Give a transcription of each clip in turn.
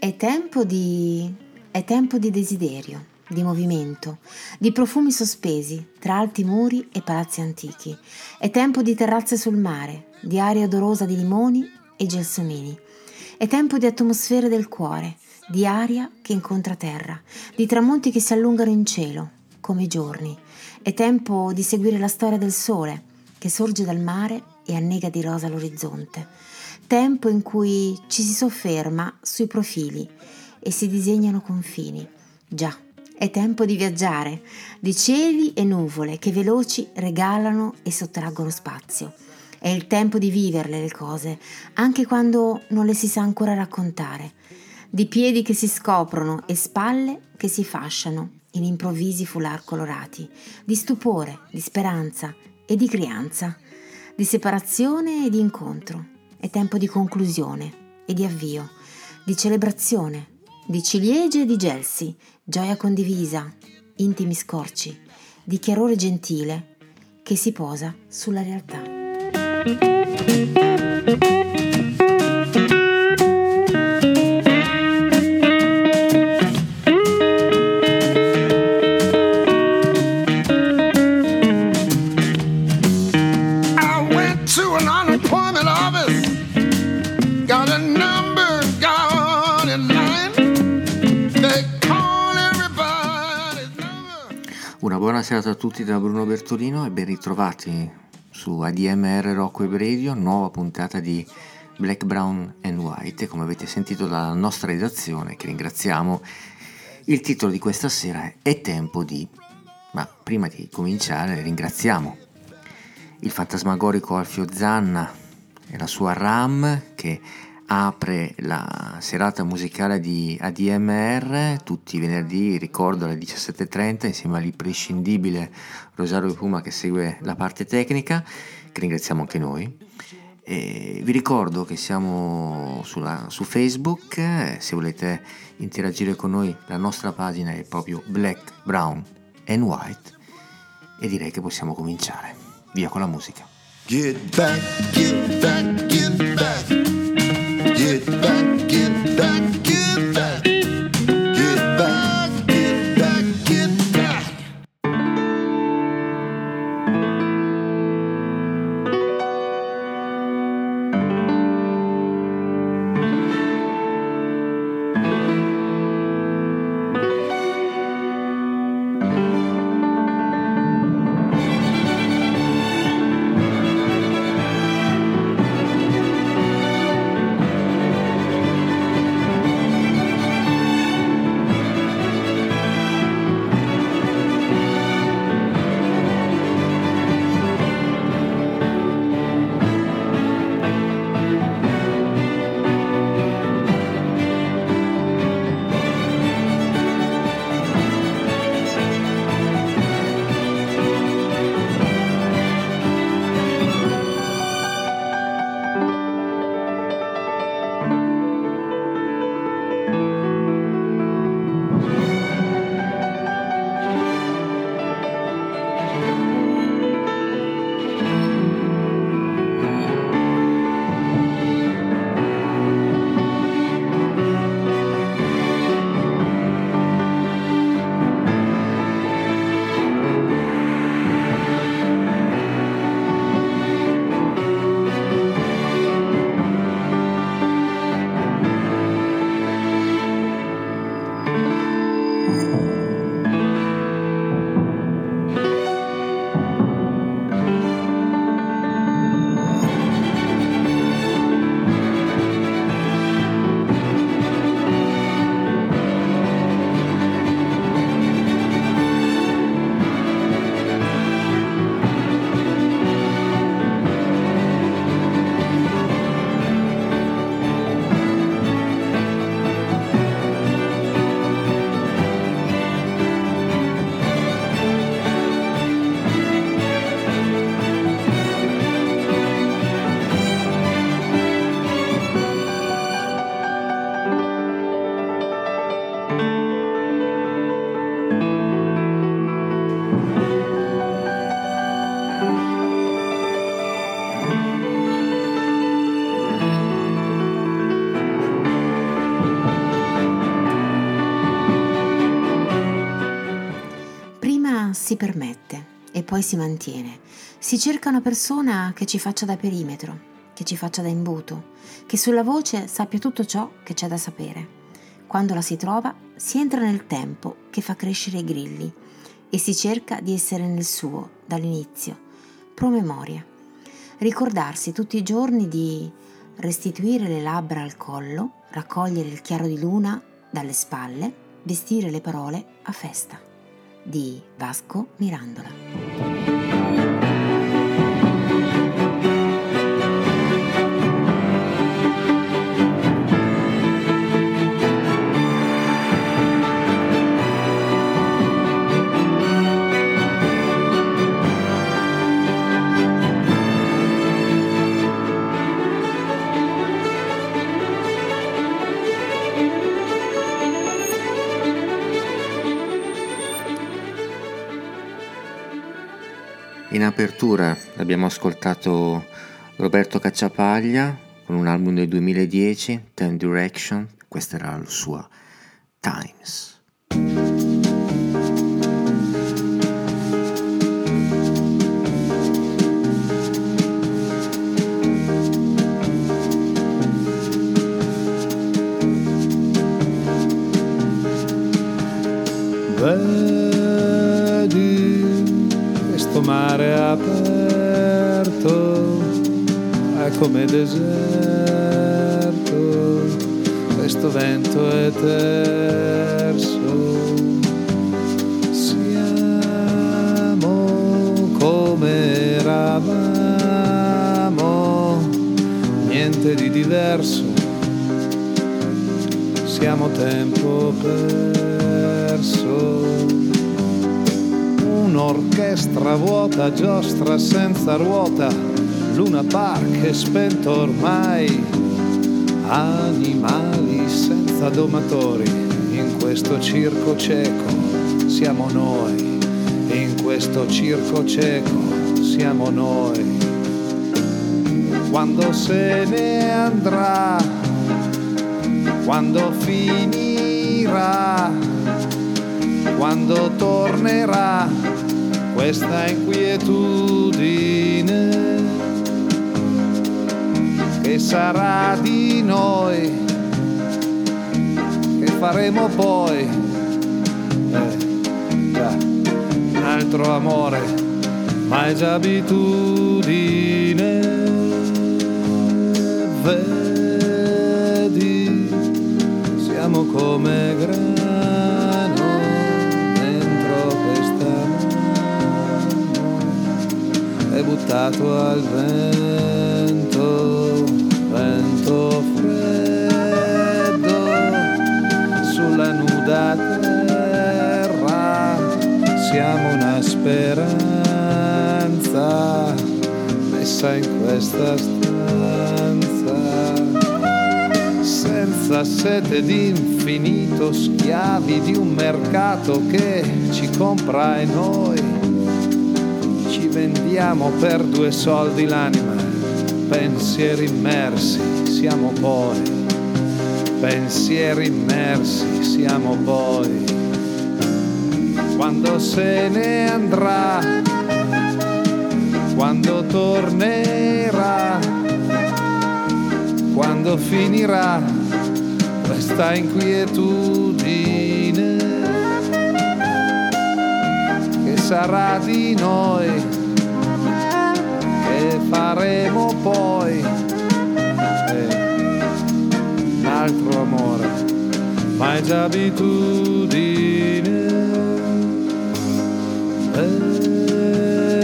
È tempo di. è tempo di desiderio, di movimento, di profumi sospesi tra alti muri e palazzi antichi. È tempo di terrazze sul mare, di aria odorosa di limoni e gelsomini. È tempo di atmosfere del cuore, di aria che incontra terra, di tramonti che si allungano in cielo, come i giorni. È tempo di seguire la storia del sole, che sorge dal mare e annega di rosa l'orizzonte. Tempo in cui ci si sofferma sui profili e si disegnano confini. Già, è tempo di viaggiare, di cieli e nuvole che veloci regalano e sottraggono spazio. È il tempo di viverle le cose, anche quando non le si sa ancora raccontare, di piedi che si scoprono e spalle che si fasciano in improvvisi foulard colorati, di stupore, di speranza e di crianza, di separazione e di incontro. È tempo di conclusione e di avvio, di celebrazione, di ciliegie e di gelsi, gioia condivisa, intimi scorci, di chiarore gentile che si posa sulla realtà. Buona serata a tutti da Bruno Bertolino e ben ritrovati su ADMR Rock Web Radio, nuova puntata di Black, Brown and White. E come avete sentito dalla nostra redazione, che ringraziamo, il titolo di questa sera è È tempo di. Ma prima di cominciare ringraziamo il fantasmagorico Alfio Zanna e la sua RAM che apre la serata musicale di ADMR tutti i venerdì, ricordo alle 17.30 insieme all'imprescindibile Rosario Puma che segue la parte tecnica, che ringraziamo anche noi. E vi ricordo che siamo sulla- su Facebook, eh, se volete interagire con noi la nostra pagina è proprio Black, Brown and White e direi che possiamo cominciare. Via con la musica. Get back, get back, get back. Get permette e poi si mantiene. Si cerca una persona che ci faccia da perimetro, che ci faccia da imbuto, che sulla voce sappia tutto ciò che c'è da sapere. Quando la si trova, si entra nel tempo che fa crescere i grilli e si cerca di essere nel suo dall'inizio, promemoria. Ricordarsi tutti i giorni di restituire le labbra al collo, raccogliere il chiaro di luna dalle spalle, vestire le parole a festa. Di Vasco Mirandola. In apertura abbiamo ascoltato Roberto Cacciapaglia con un album del 2010, Ten Direction, questa era la sua Times. Mare aperto è come deserto, questo vento è terso. Siamo come eravamo, niente di diverso, siamo tempo perso un'orchestra vuota, giostra senza ruota, Luna Park è spento ormai, animali senza domatori, in questo circo cieco siamo noi, in questo circo cieco siamo noi. Quando se ne andrà, quando finirà, quando tornerà questa inquietudine che sarà di noi, che faremo poi. Eh, già, altro amore, ma è già abitudine. Vedi, siamo come grano buttato al vento, vento freddo sulla nuda terra, siamo una speranza messa in questa stanza, senza sete d'infinito, schiavi di un mercato che ci compra e noi vendiamo per due soldi l'anima, pensieri immersi siamo poi, pensieri immersi siamo poi, quando se ne andrà, quando tornerà, quando finirà questa inquietudine che sarà di noi faremo poi eh, un altro amore, ma è già abitudine.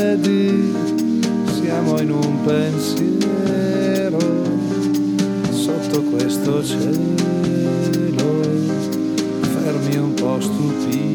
Vedi, siamo in un pensiero sotto questo cielo, fermi un po' stupiti.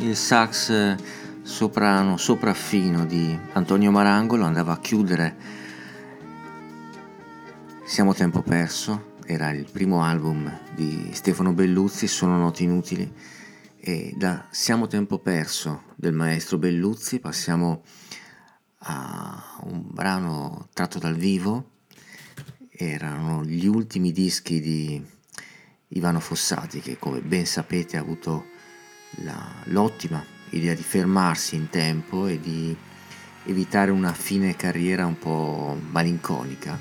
Il sax soprano sopraffino di Antonio Marangolo andava a chiudere. Siamo tempo perso, era il primo album di Stefano Belluzzi, Sono noti inutili. E da Siamo tempo perso del maestro Belluzzi passiamo a un brano tratto dal vivo, erano gli ultimi dischi di Ivano Fossati che come ben sapete ha avuto la, l'ottima idea di fermarsi in tempo e di evitare una fine carriera un po' malinconica.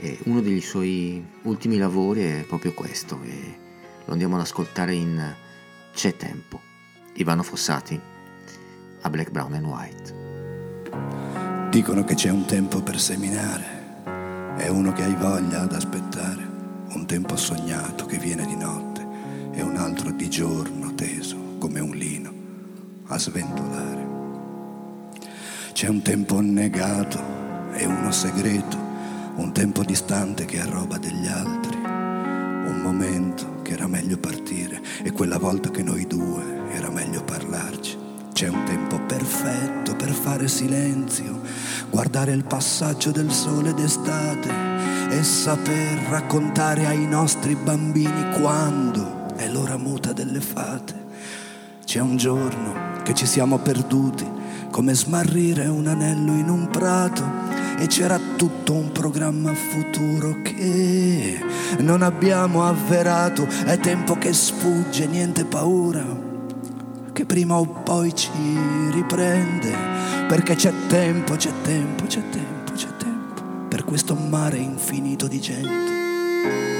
E uno dei suoi ultimi lavori è proprio questo e lo andiamo ad ascoltare in C'è tempo. Ivano Fossati a Black, Brown and White. Dicono che c'è un tempo per seminare, è uno che hai voglia ad aspettare, un tempo sognato che viene di notte e un altro di giorno teso come un lino a sventolare. C'è un tempo negato e uno segreto, un tempo distante che è roba degli altri, un momento che era meglio partire e quella volta che noi due era meglio parlarci. C'è un tempo perfetto per fare silenzio, guardare il passaggio del sole d'estate e saper raccontare ai nostri bambini quando è l'ora muta delle fate. C'è un giorno che ci siamo perduti, come smarrire un anello in un prato e c'era tutto un programma futuro che non abbiamo avverato. È tempo che sfugge, niente paura che prima o poi ci riprende, perché c'è tempo, c'è tempo, c'è tempo, c'è tempo, per questo mare infinito di gente.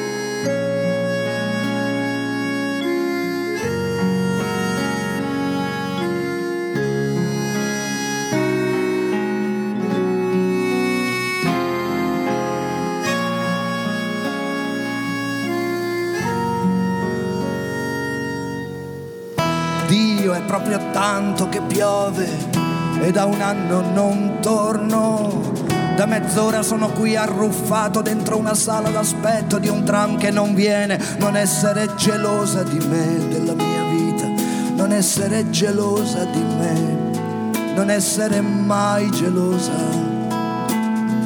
Proprio tanto che piove e da un anno non torno. Da mezz'ora sono qui arruffato dentro una sala d'aspetto di un tram che non viene. Non essere gelosa di me, della mia vita. Non essere gelosa di me. Non essere mai gelosa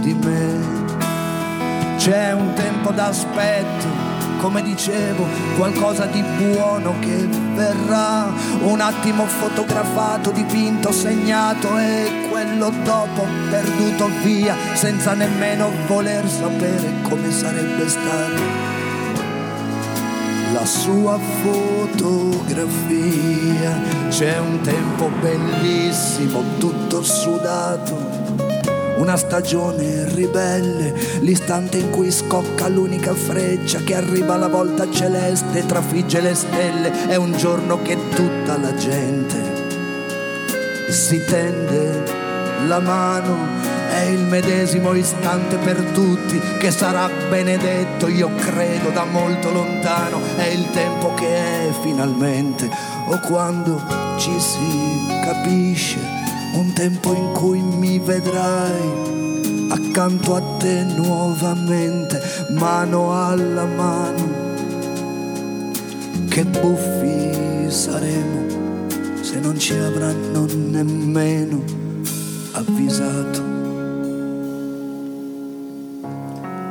di me. C'è un tempo d'aspetto come dicevo, qualcosa di buono che verrà, un attimo fotografato, dipinto, segnato e quello dopo perduto via, senza nemmeno voler sapere come sarebbe stato. La sua fotografia, c'è un tempo bellissimo, tutto sudato una stagione ribelle, l'istante in cui scocca l'unica freccia che arriva alla volta celeste, trafigge le stelle, è un giorno che tutta la gente si tende la mano, è il medesimo istante per tutti che sarà benedetto, io credo da molto lontano, è il tempo che è finalmente, o quando ci si capisce un tempo in cui mi vedrai accanto a te nuovamente, mano alla mano. Che buffi saremo se non ci avranno nemmeno avvisato.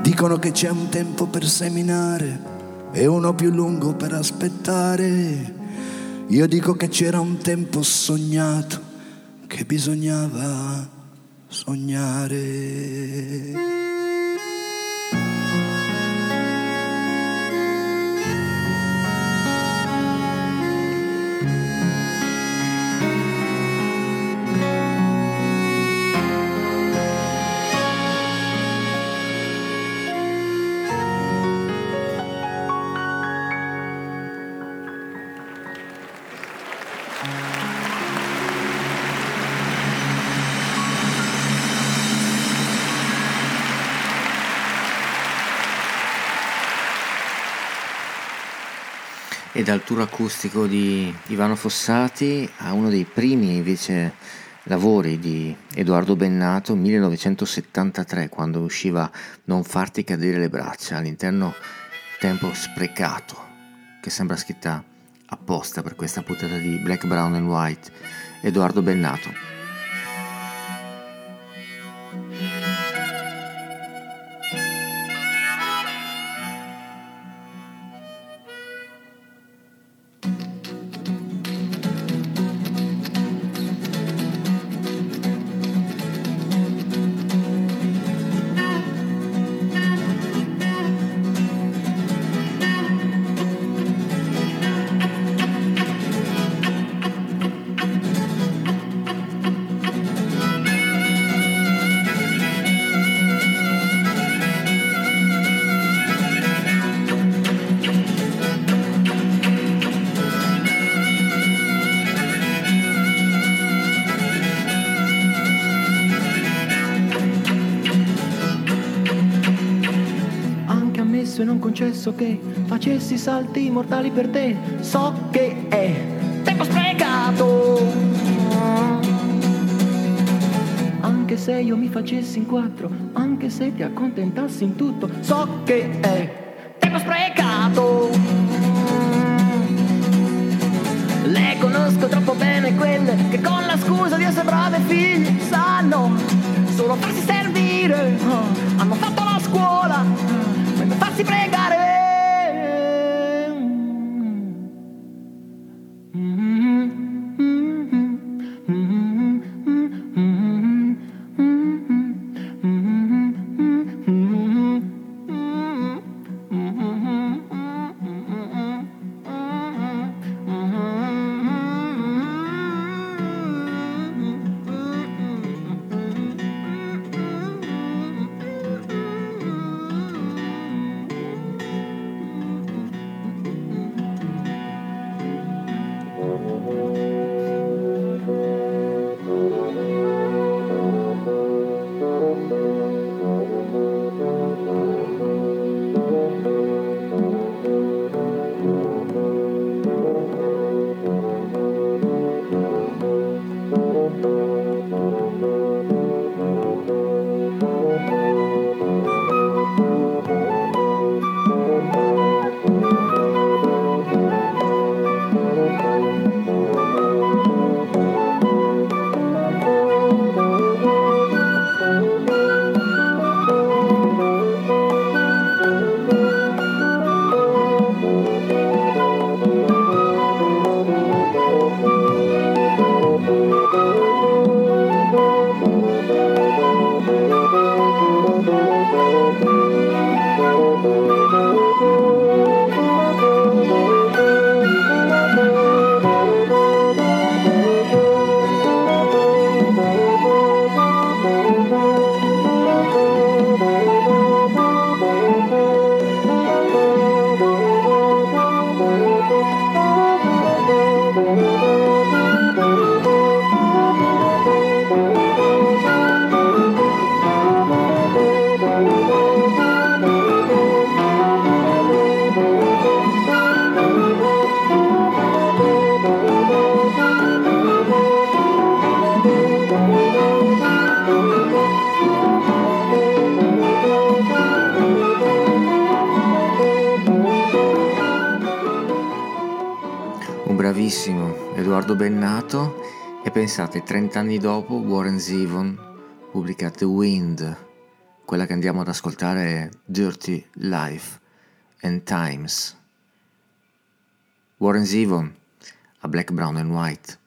Dicono che c'è un tempo per seminare e uno più lungo per aspettare. Io dico che c'era un tempo sognato che bisognava sognare. Dal tour acustico di Ivano Fossati a uno dei primi invece lavori di Edoardo Bennato 1973 quando usciva Non farti cadere le braccia all'interno tempo sprecato che sembra scritta apposta per questa puntata di Black, Brown and White, Edoardo Bennato. Concesso che facessi salti mortali per te. So che è tempo sprecato. Anche se io mi facessi in quattro, anche se ti accontentassi in tutto, so che è tempo sprecato. Le conosco troppo bene quelle che con la scusa di essere brave figlie sanno solo farsi servire. Edoardo Bennato e pensate 30 anni dopo Warren Zevon pubblica The Wind, quella che andiamo ad ascoltare è Dirty Life and Times. Warren Zevon a Black, Brown and White.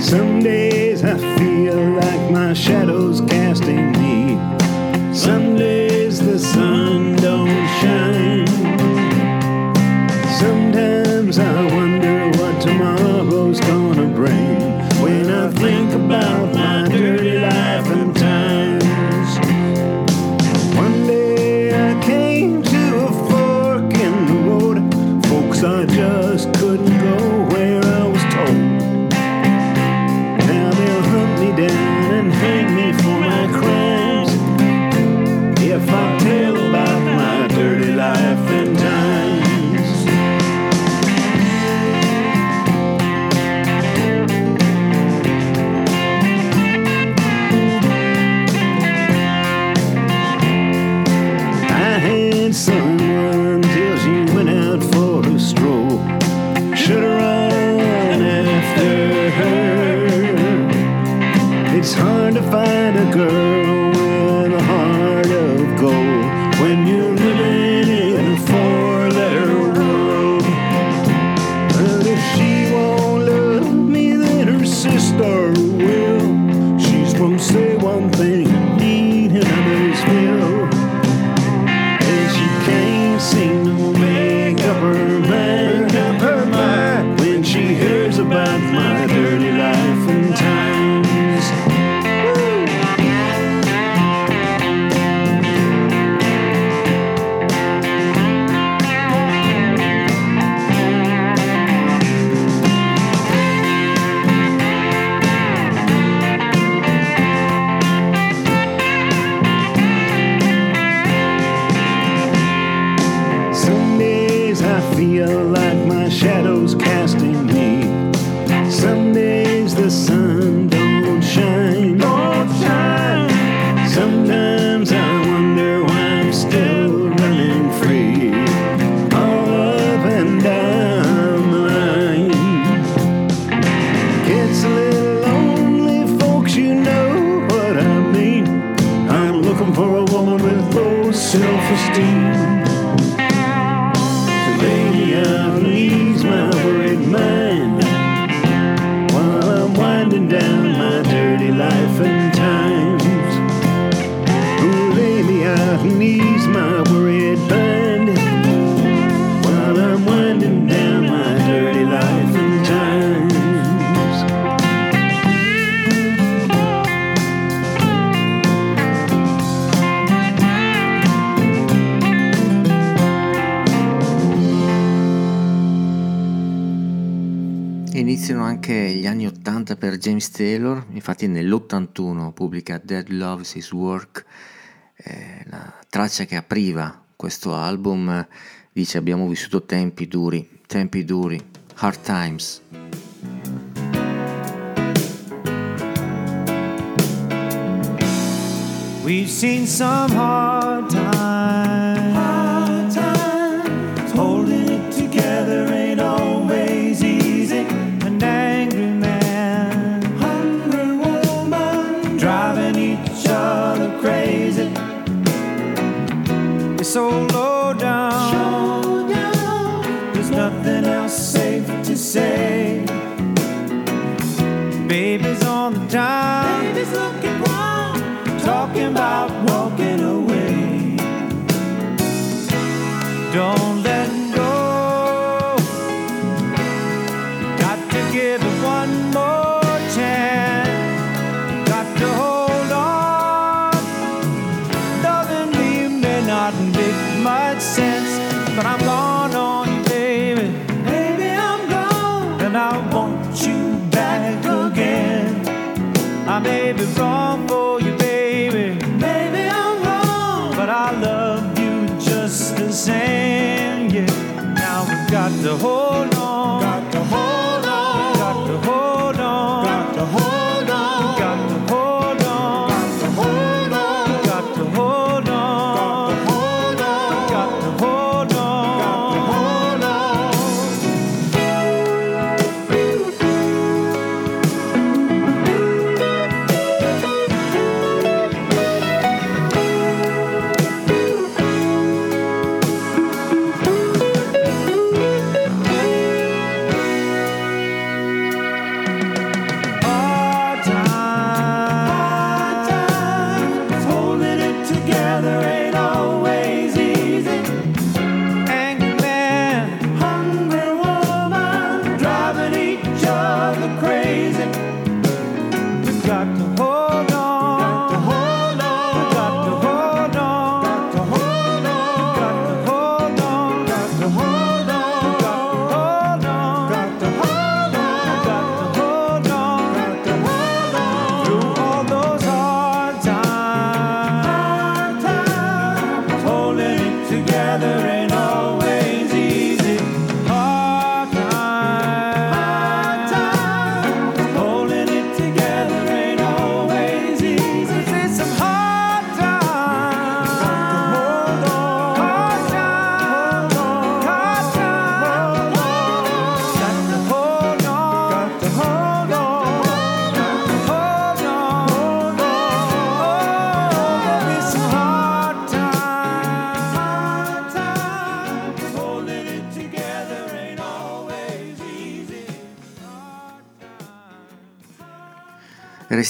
Some James Taylor, infatti nell'81 pubblica Dead Loves His Work, eh, la traccia che apriva questo album dice abbiamo vissuto tempi duri, tempi duri, hard times. We've seen some hard times. so low down. There's nothing else safe to say.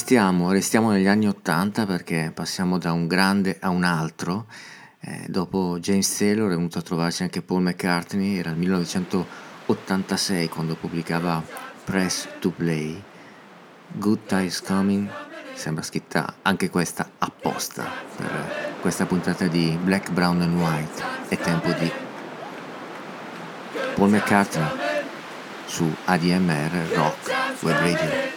Restiamo, restiamo negli anni Ottanta perché passiamo da un grande a un altro. Eh, dopo James Taylor è venuto a trovarci anche Paul McCartney, era il 1986 quando pubblicava Press to Play. Good Times Coming sembra scritta anche questa apposta per questa puntata di Black, Brown and White. È tempo di Paul McCartney su ADMR Rock Web Radio.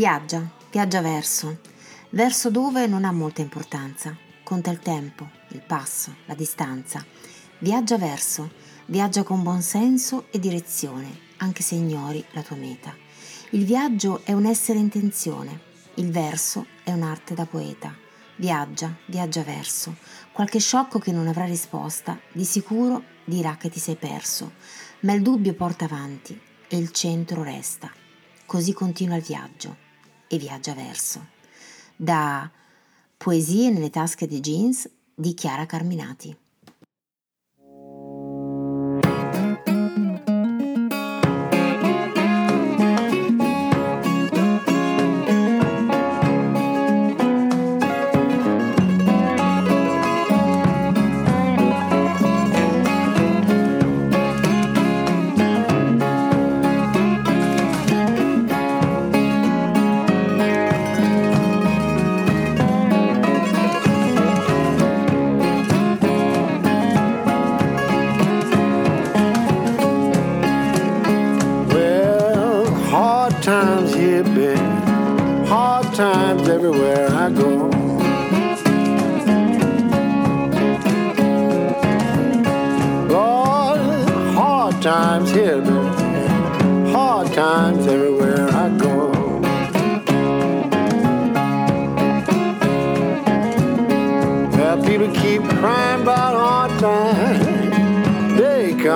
Viaggia, viaggia verso. Verso dove non ha molta importanza. Conta il tempo, il passo, la distanza. Viaggia verso, viaggia con buon senso e direzione, anche se ignori la tua meta. Il viaggio è un essere intenzione, il verso è un'arte da poeta. Viaggia, viaggia verso. Qualche sciocco che non avrà risposta, di sicuro dirà che ti sei perso, ma il dubbio porta avanti e il centro resta. Così continua il viaggio e viaggia verso. Da Poesie nelle tasche dei jeans di Chiara Carminati.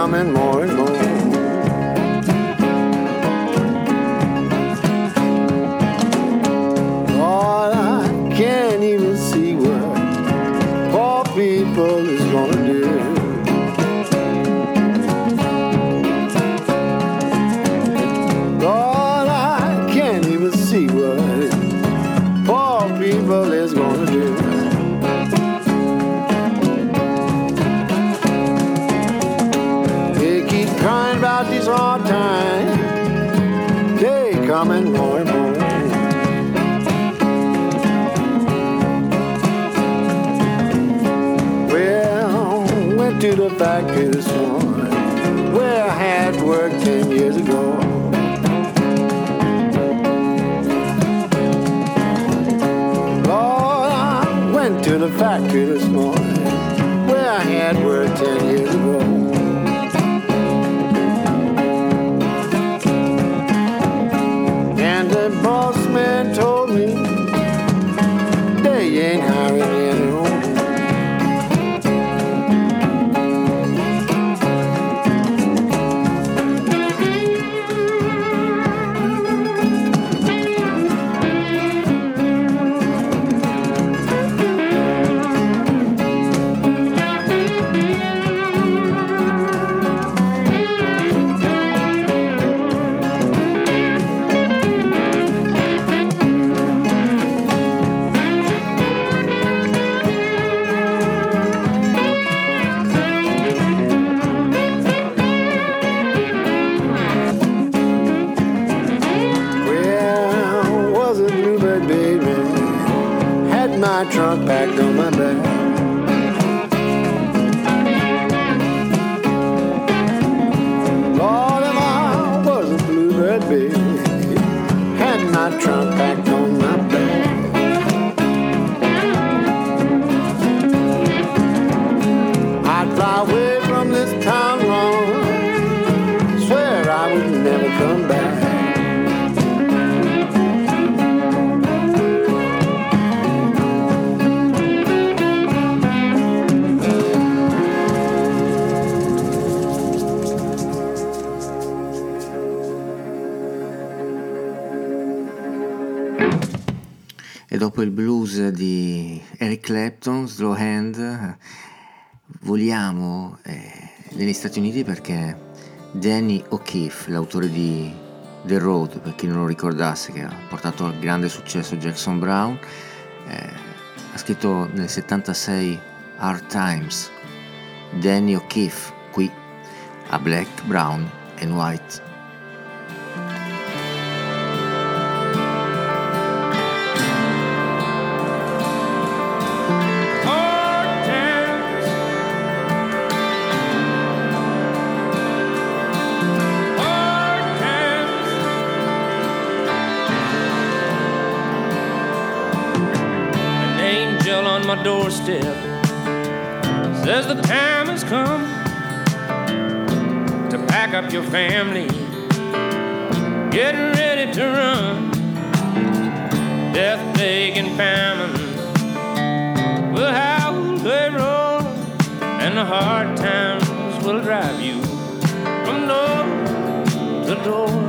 They coming more factory this morning where I had worked ten years ago. Lord, I went to the factory this morning where I had worked ten years ago. Stati Uniti perché Danny O'Keefe, l'autore di The Road, per chi non lo ricordasse, che ha portato al grande successo Jackson Brown, eh, ha scritto nel 76 Hard Times. Danny O'Keefe qui a Black, Brown and White. Your family, get ready to run. Death, plague, and famine will howl, they roll, and the hard times will drive you from door to door.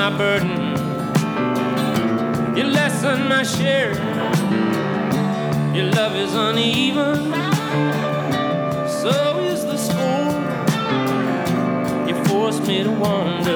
My burden, you lessen my share. Your love is uneven, so is the score. You force me to wander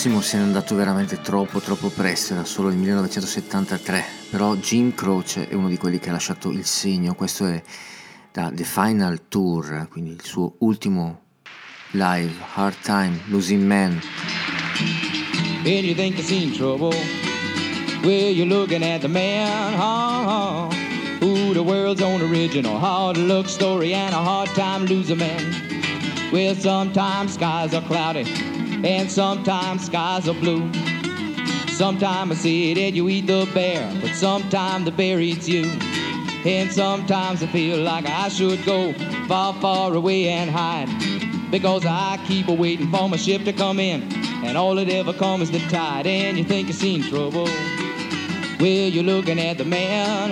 prossimo se n'è andato veramente troppo troppo presto, era solo il 1973, però Jim Croce è uno di quelli che ha lasciato il segno, questo è da The Final Tour, quindi il suo ultimo live, Hard Time, Losing Man. and you think you seen trouble. Well, you're looking at the man, huh? Who the world's own original hard luck story and a hard time loser man. Well, sometimes skies are cloudy and sometimes skies are blue. Sometimes I see it and you eat the bear, but sometimes the bear eats you. And sometimes I feel like I should go far, far away and hide. Because I keep a waiting for my ship to come in, and all that ever comes is the tide. And you think you seen trouble. Well, you're looking at the man?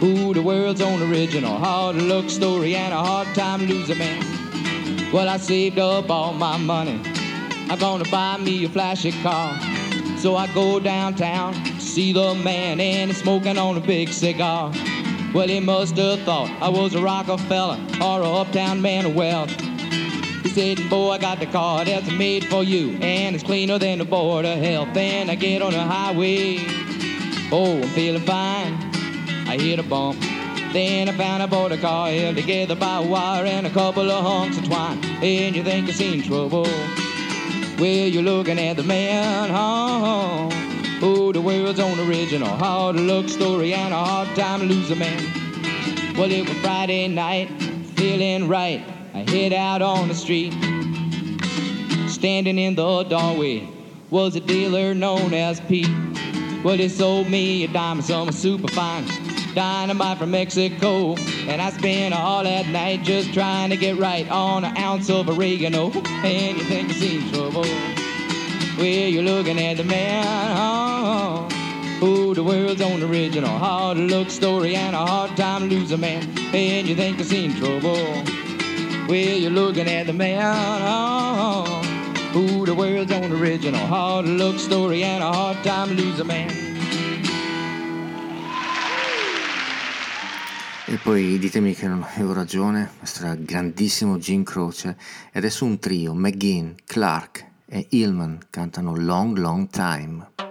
Who the world's own original hard luck story and a hard time loser man. Well, I saved up all my money. I'm gonna buy me a flashy car. So I go downtown to see the man and he's smoking on a big cigar. Well, he must have thought I was a Rockefeller or a uptown man of wealth. He said, boy, I got the car that's made for you and it's cleaner than the board of health. Then I get on the highway. Oh, I'm feeling fine. I hit a bump. Then I found a border car held together by wire and a couple of hunks of twine. And you think you seen trouble? Well, you're looking at the man, huh? Oh, the world's own original hard luck story and a hard time loser man. Well, it was Friday night, feeling right. I hit out on the street. Standing in the doorway was a dealer known as Pete. Well, he sold me a diamond, some super fine dynamite from Mexico. And I spent all that night just trying to get right on an ounce of oregano. And you think you seen trouble? Well, you're looking at the man, huh? Who the world's own original hard luck story and a hard time loser man. And you think you seen trouble? Well, you're looking at the man? Who the world's own original hard luck story and a hard time loser man. E poi ditemi che non avevo ragione, questo era il grandissimo Gene Croce. E adesso un trio, McGinn, Clark e Hillman cantano Long Long Time.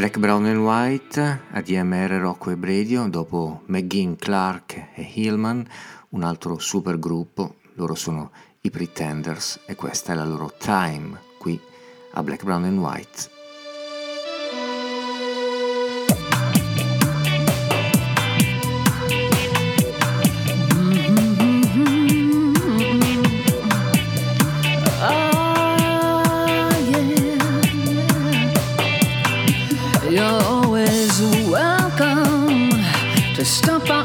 Black, Brown and White, ADMR, Rocco e Bredio, dopo McGinn, Clark e Hillman, un altro super gruppo, loro sono i Pretenders e questa è la loro Time qui a Black, Brown and White. stop by.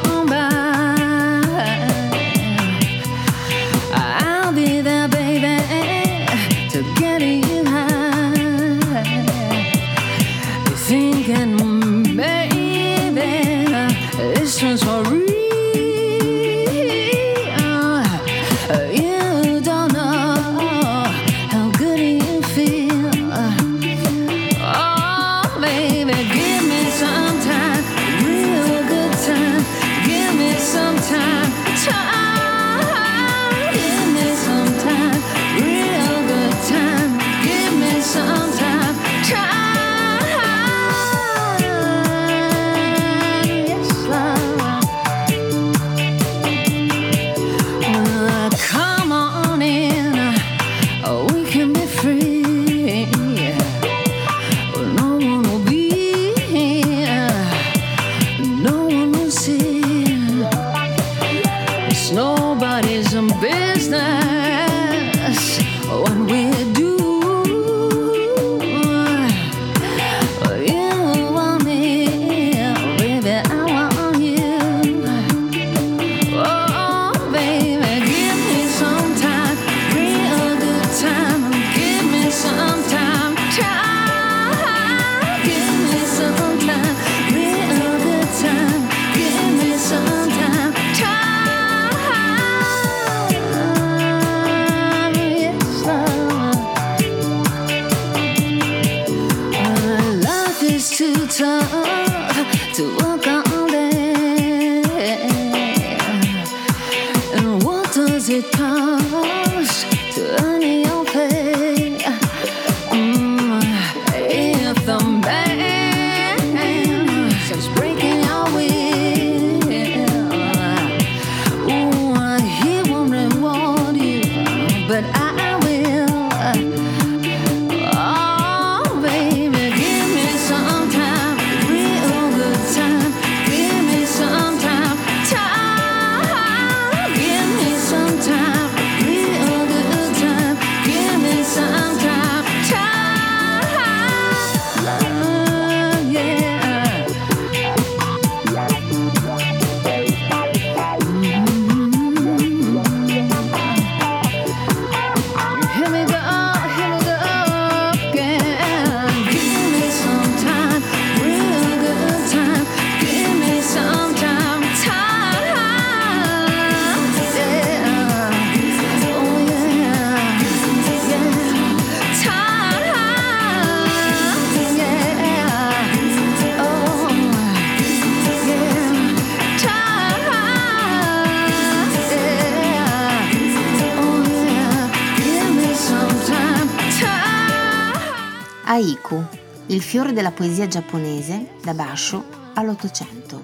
Il fiore della poesia giapponese da Basho all'Ottocento.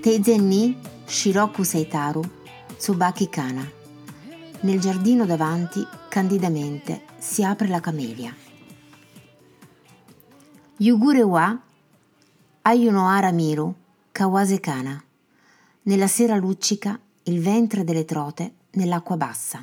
Teizen ni Shiroku Seitaru Tsubaki Kana. Nel giardino davanti, candidamente, si apre la camelia. Yugure wa Ayunohara Miru Kawase Kana. Nella sera luccica il ventre delle trote nell'acqua bassa.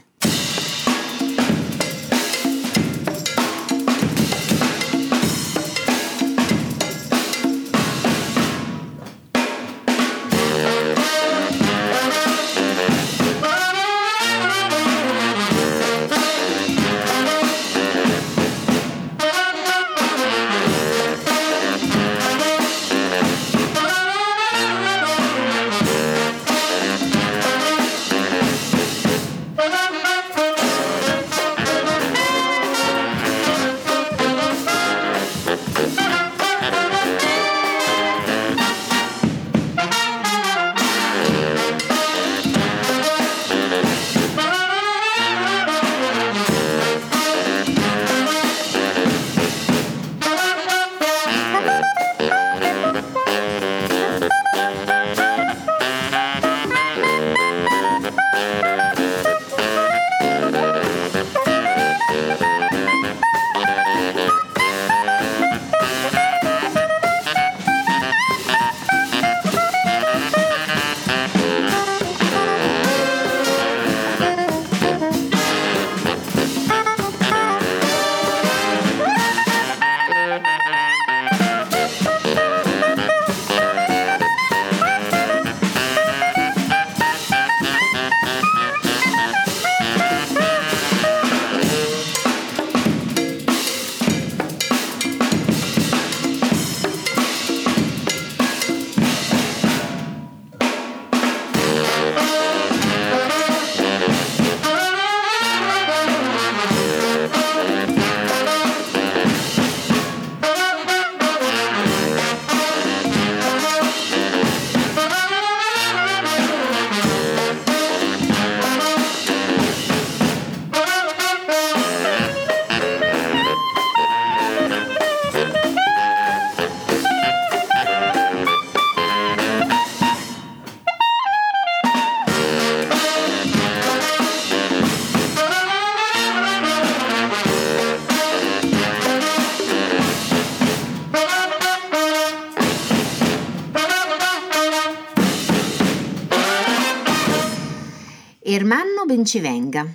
Ermanno Bencivenga,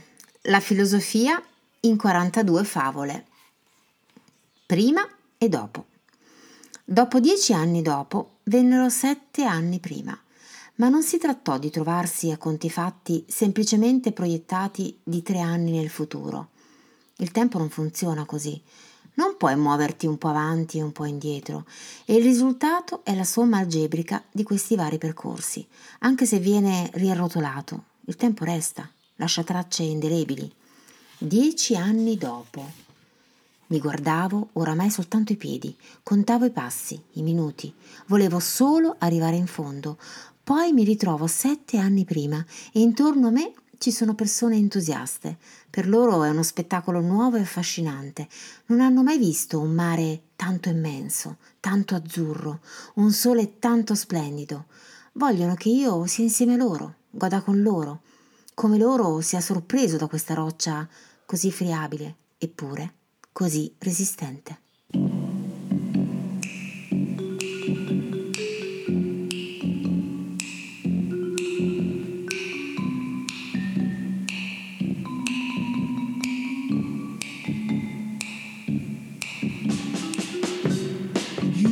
La filosofia in 42 favole. Prima e dopo. Dopo dieci anni dopo vennero sette anni prima, ma non si trattò di trovarsi a conti fatti semplicemente proiettati di tre anni nel futuro. Il tempo non funziona così. Non puoi muoverti un po' avanti e un po' indietro e il risultato è la somma algebrica di questi vari percorsi, anche se viene riarrotolato. Il tempo resta, lascia tracce indelebili. Dieci anni dopo. Mi guardavo oramai soltanto i piedi, contavo i passi, i minuti, volevo solo arrivare in fondo. Poi mi ritrovo sette anni prima e intorno a me ci sono persone entusiaste. Per loro è uno spettacolo nuovo e affascinante. Non hanno mai visto un mare tanto immenso, tanto azzurro, un sole tanto splendido. Vogliono che io sia insieme a loro, goda con loro, come loro sia sorpreso da questa roccia così friabile, eppure così resistente.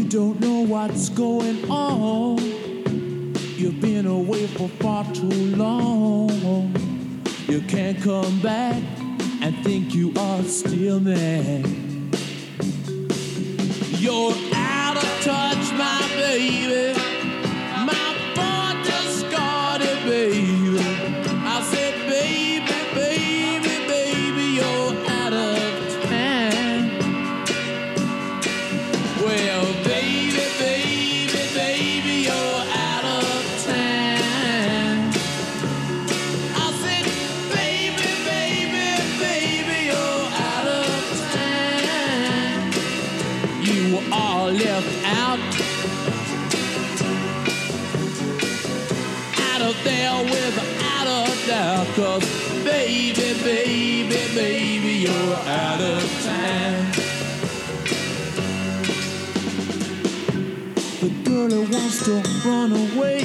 Don't know what's going on. You've been away for far too long. You can't come back and think you are still there. You're to run away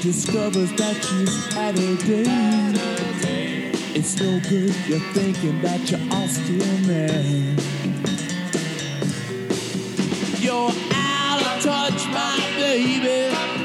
discovers that she's had a day. It's no good, you're thinking that you're all still mad. You're out of touch, my baby.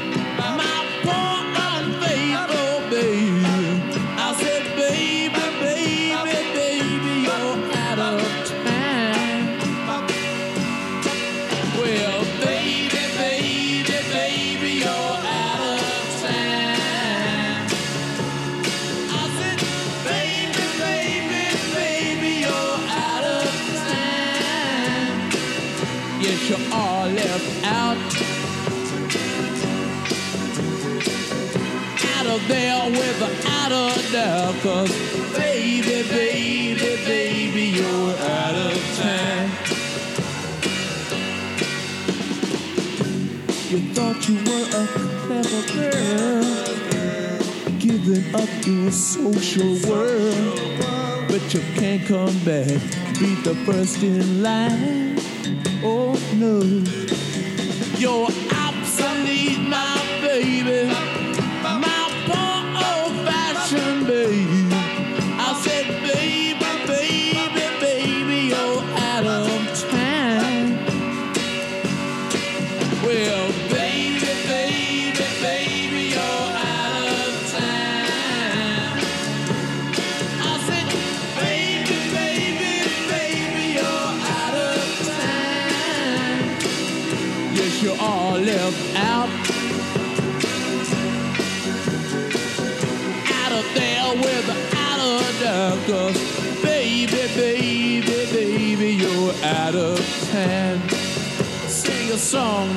There without a doubt. Cause, baby, baby, baby, you're out of time. You thought you were a clever girl, giving up your social world, but you can't come back, be the first in line. Oh no, you're Sing a song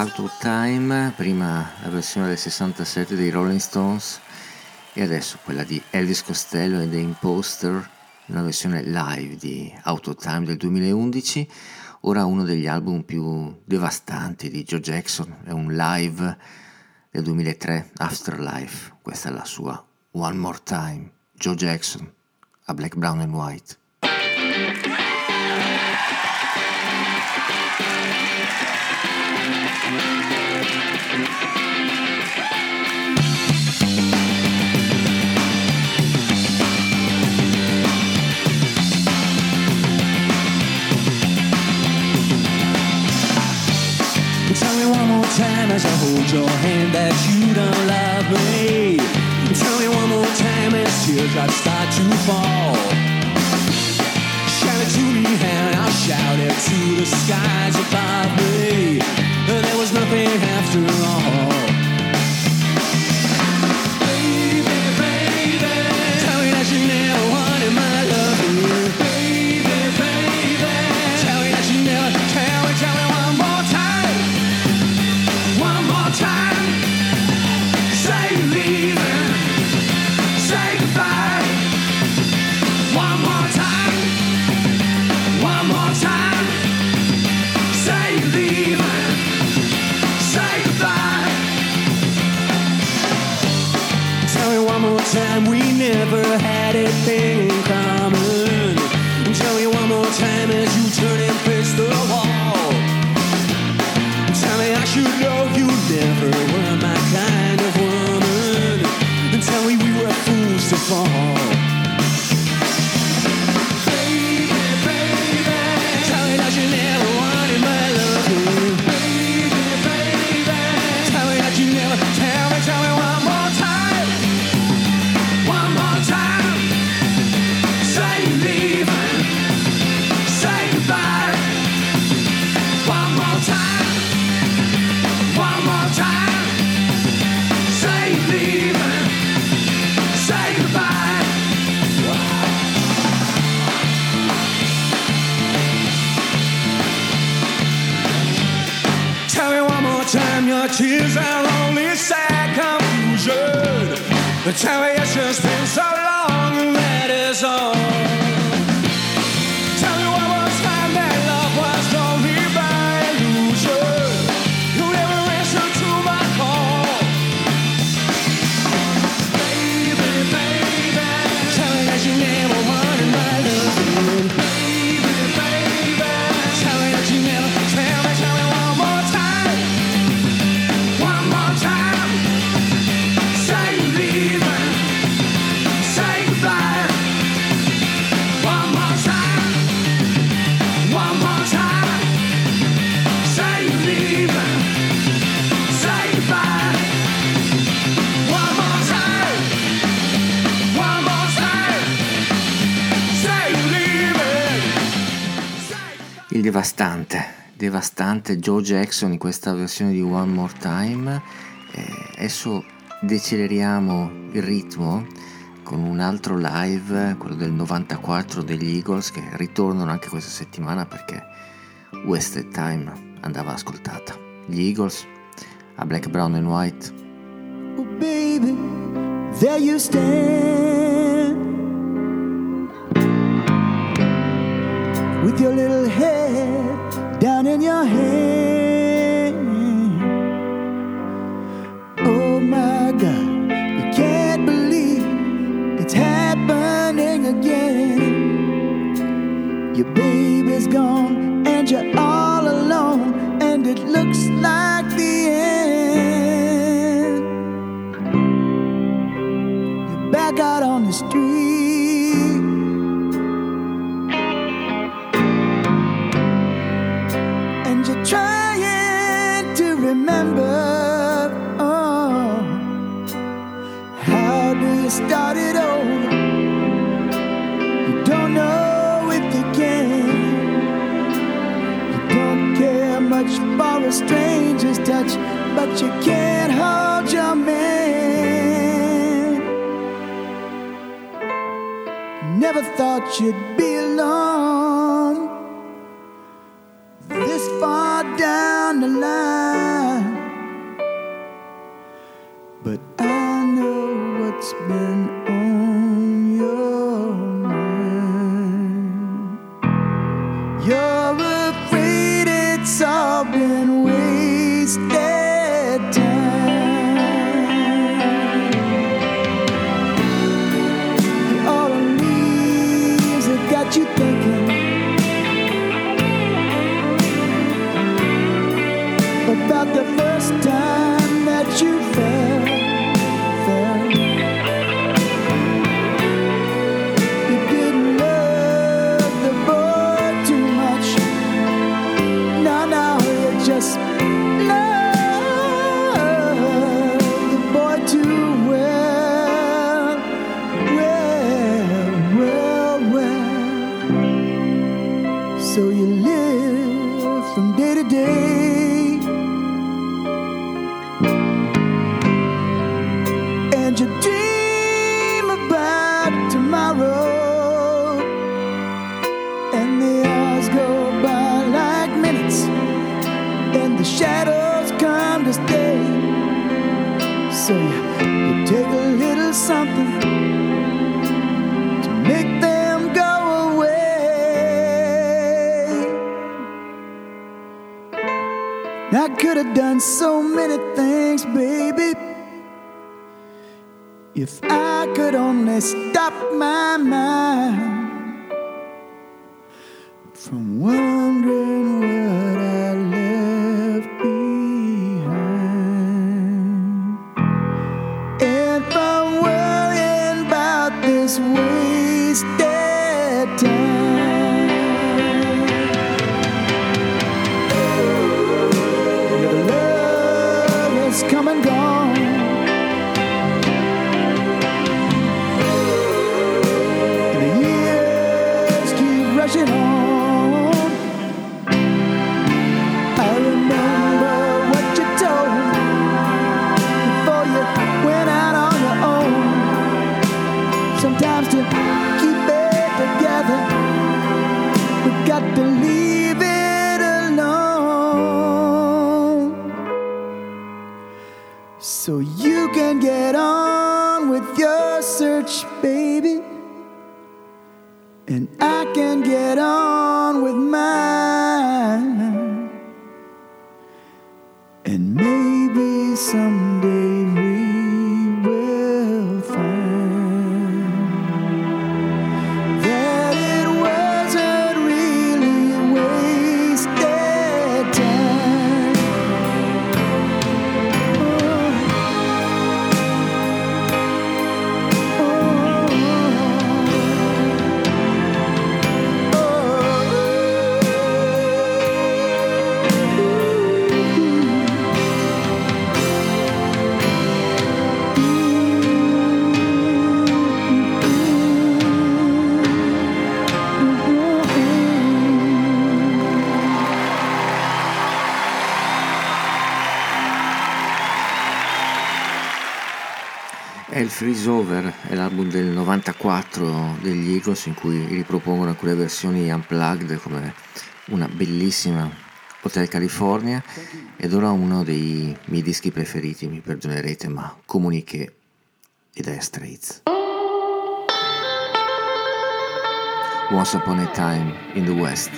Out Time, prima la versione del 67 dei Rolling Stones e adesso quella di Elvis Costello e The Imposter, una versione live di Out Time del 2011, ora uno degli album più devastanti di Joe Jackson, è un live del 2003, Afterlife, questa è la sua One More Time, Joe Jackson a Black, Brown and White. Tell me one more time as I hold your hand that you don't love me. Tell me one more time as start to fall. Shout it to I'll shout it to the skies above me. There was nothing after all. Retaliation's been so devastante, devastante Joe Jackson in questa versione di One More Time. Eh, adesso deceleriamo il ritmo con un altro live, quello del 94 degli Eagles, che ritornano anche questa settimana perché Wasted Time andava ascoltata. Gli Eagles a Black, Brown and White. Oh baby, there you stand. with your little head down in your hand. Oh my God, you can't believe it's happening again. Your baby's gone and you're all alone, and it looks Strangest stranger's touch, but you can't hold your man. Never thought you'd be alone this far down the line. Freeze Over è l'album del 94 degli Eagles in cui ripropongono alcune versioni unplugged come una bellissima Hotel California ed ora uno dei miei dischi preferiti, mi perdonerete, ma comuniche ed è Straits. Once Upon a Time in the West.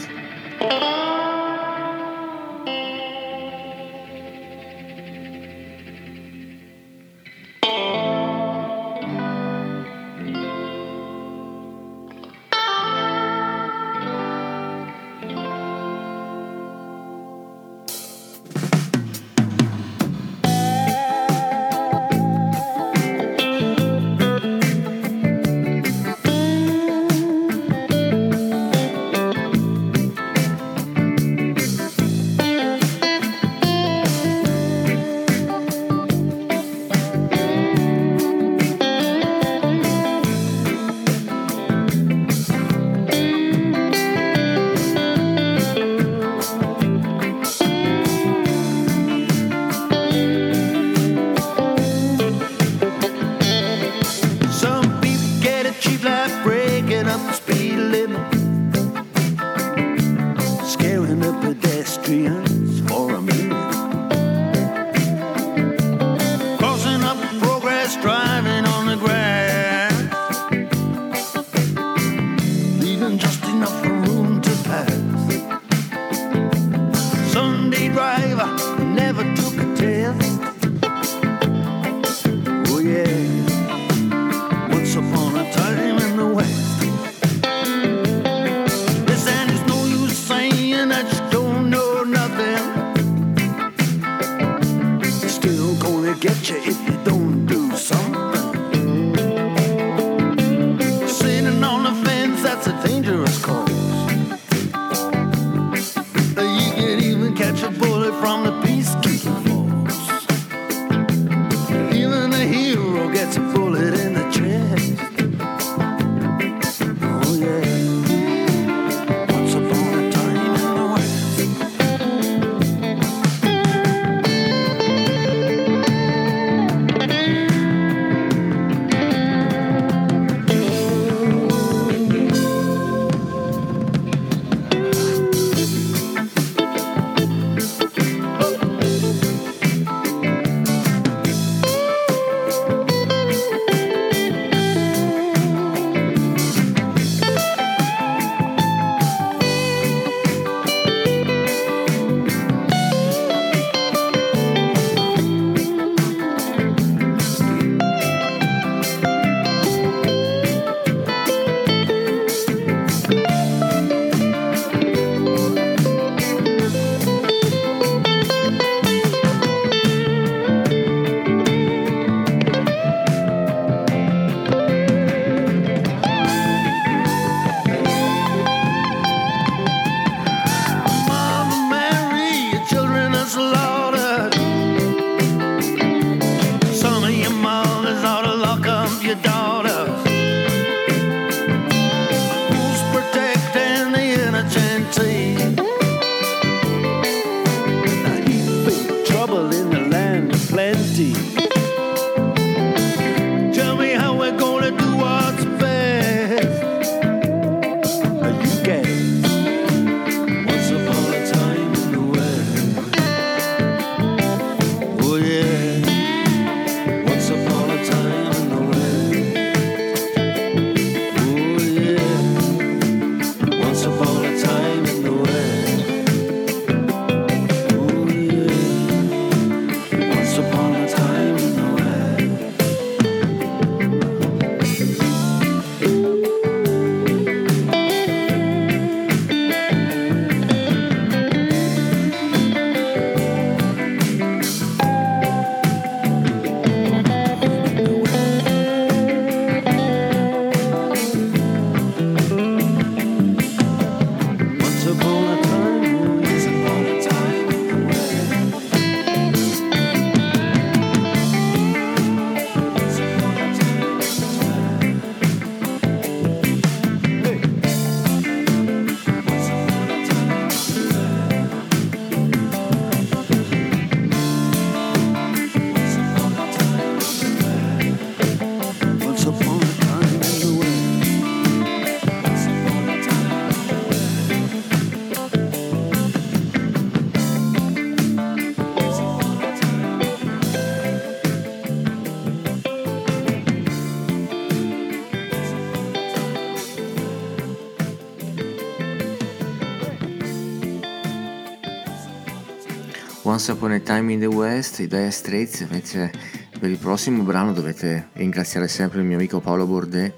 Once Upon a Time in the West, i Dire Straits, invece per il prossimo brano dovete ringraziare sempre il mio amico Paolo Bordet,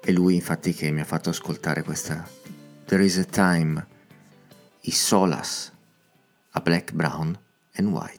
è lui infatti che mi ha fatto ascoltare questa There is a Time, i Solas, a Black, Brown and White.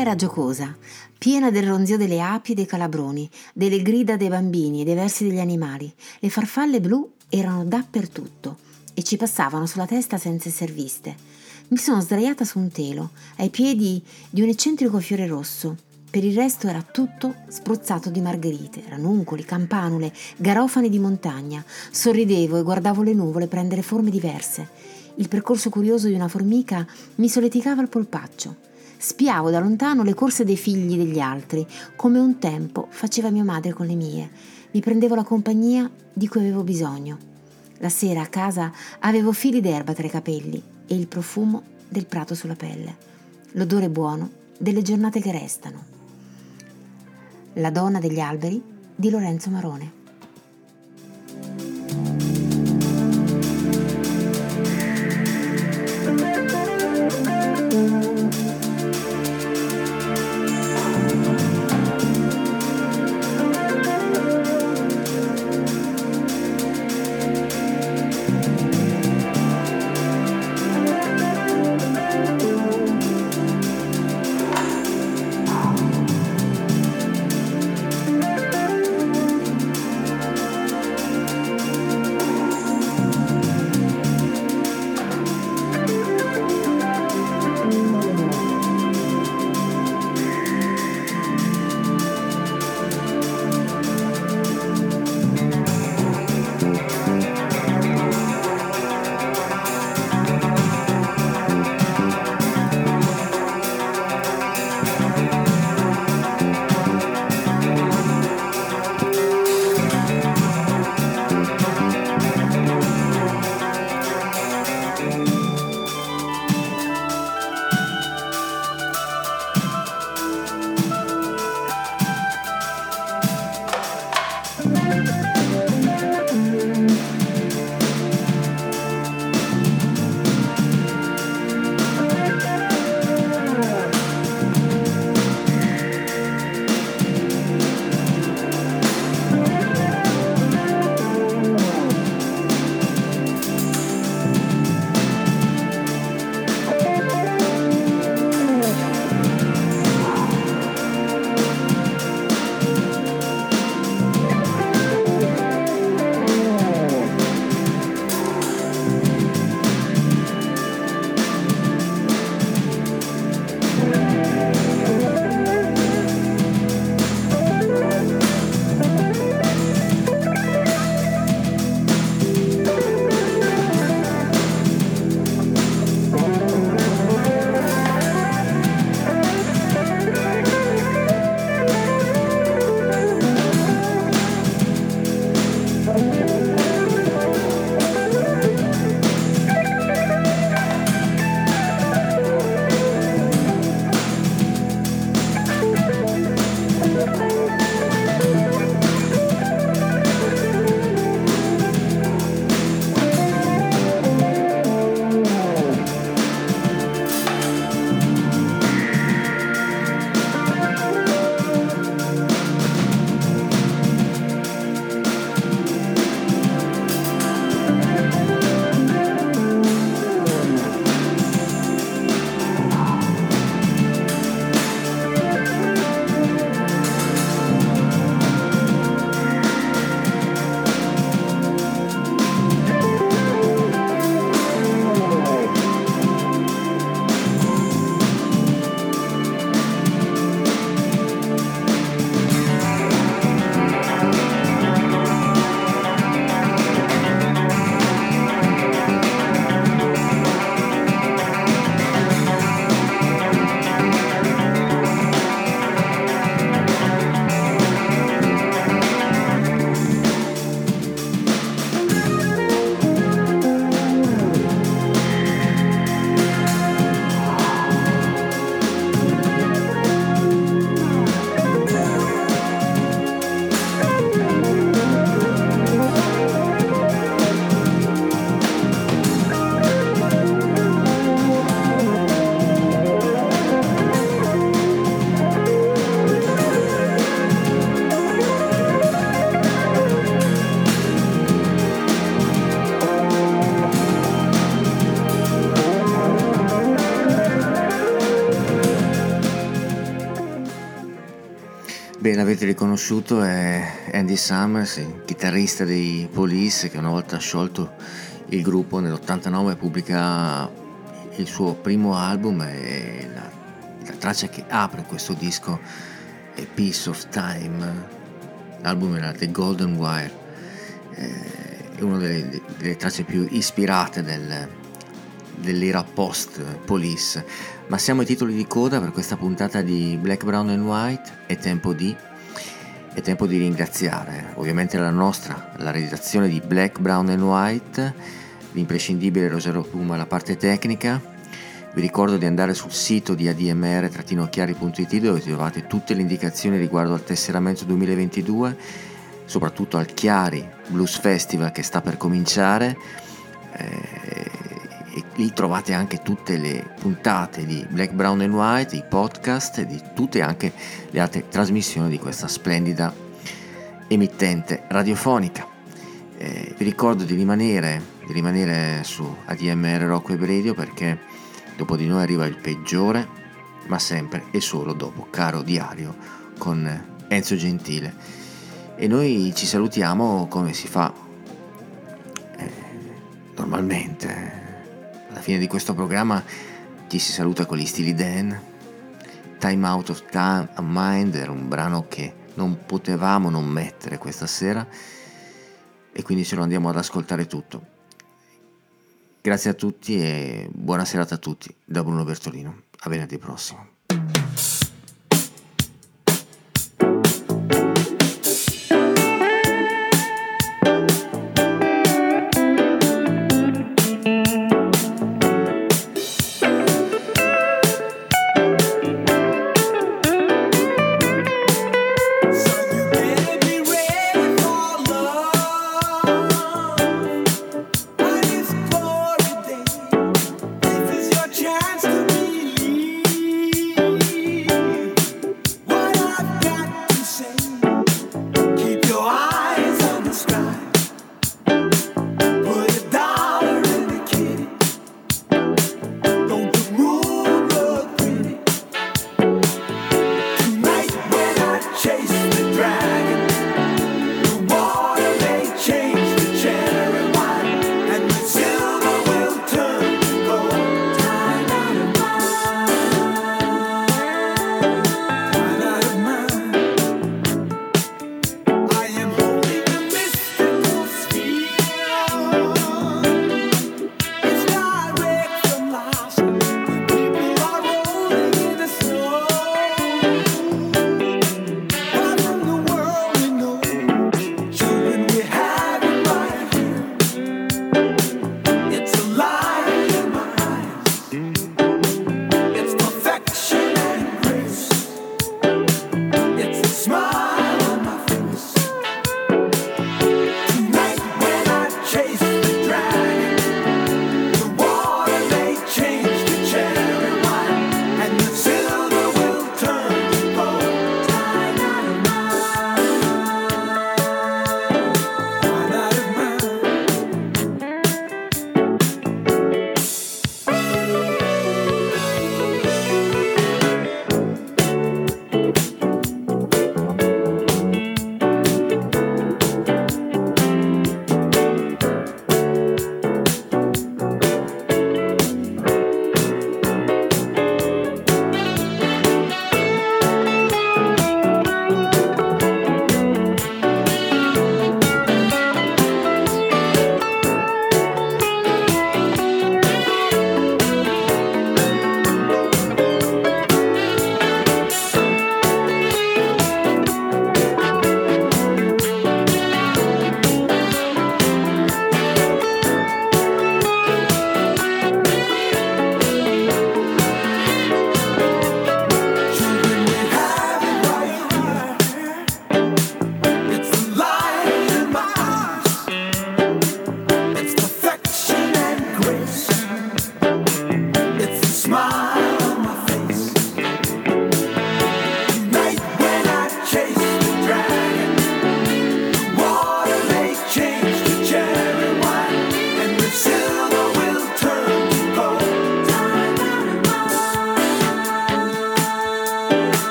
Era giocosa, piena del ronzio delle api e dei calabroni, delle grida dei bambini e dei versi degli animali. Le farfalle blu erano dappertutto e ci passavano sulla testa senza esser viste. Mi sono sdraiata su un telo, ai piedi di un eccentrico fiore rosso. Per il resto era tutto spruzzato di margherite, ranuncoli, campanule, garofani di montagna. Sorridevo e guardavo le nuvole prendere forme diverse. Il percorso curioso di una formica mi solleticava il polpaccio. Spiavo da lontano le corse dei figli degli altri, come un tempo faceva mia madre con le mie. Mi prendevo la compagnia di cui avevo bisogno. La sera a casa avevo fili d'erba tra i capelli e il profumo del prato sulla pelle, l'odore buono delle giornate che restano. La donna degli alberi di Lorenzo Marone. Avete riconosciuto è Andy Summers, il chitarrista dei Police che una volta sciolto il gruppo nell'89 pubblica il suo primo album e la, la traccia che apre questo disco è Piece of Time, l'album era The Golden Wire, eh, è una delle, delle tracce più ispirate del, dell'era post Police. Ma siamo ai titoli di coda per questa puntata di Black, Brown and White. È tempo di. È tempo di ringraziare ovviamente la nostra, la redazione di Black, Brown and White, l'imprescindibile Rosario Puma, la parte tecnica. Vi ricordo di andare sul sito di admr-chiari.it dove trovate tutte le indicazioni riguardo al tesseramento 2022, soprattutto al Chiari Blues Festival che sta per cominciare. Eh, lì trovate anche tutte le puntate di Black, Brown and White, i podcast e di tutte anche le altre trasmissioni di questa splendida emittente radiofonica. Eh, vi ricordo di rimanere, di rimanere su ADMR Rock Web Radio perché dopo di noi arriva il peggiore, ma sempre e solo dopo Caro Diario con Enzo Gentile. E noi ci salutiamo come si fa eh, normalmente alla fine di questo programma ci si saluta con gli stili Dan. Time Out of Time a Mind era un brano che non potevamo non mettere questa sera e quindi ce lo andiamo ad ascoltare tutto. Grazie a tutti e buona serata a tutti da Bruno Bertolino. A venerdì prossimo.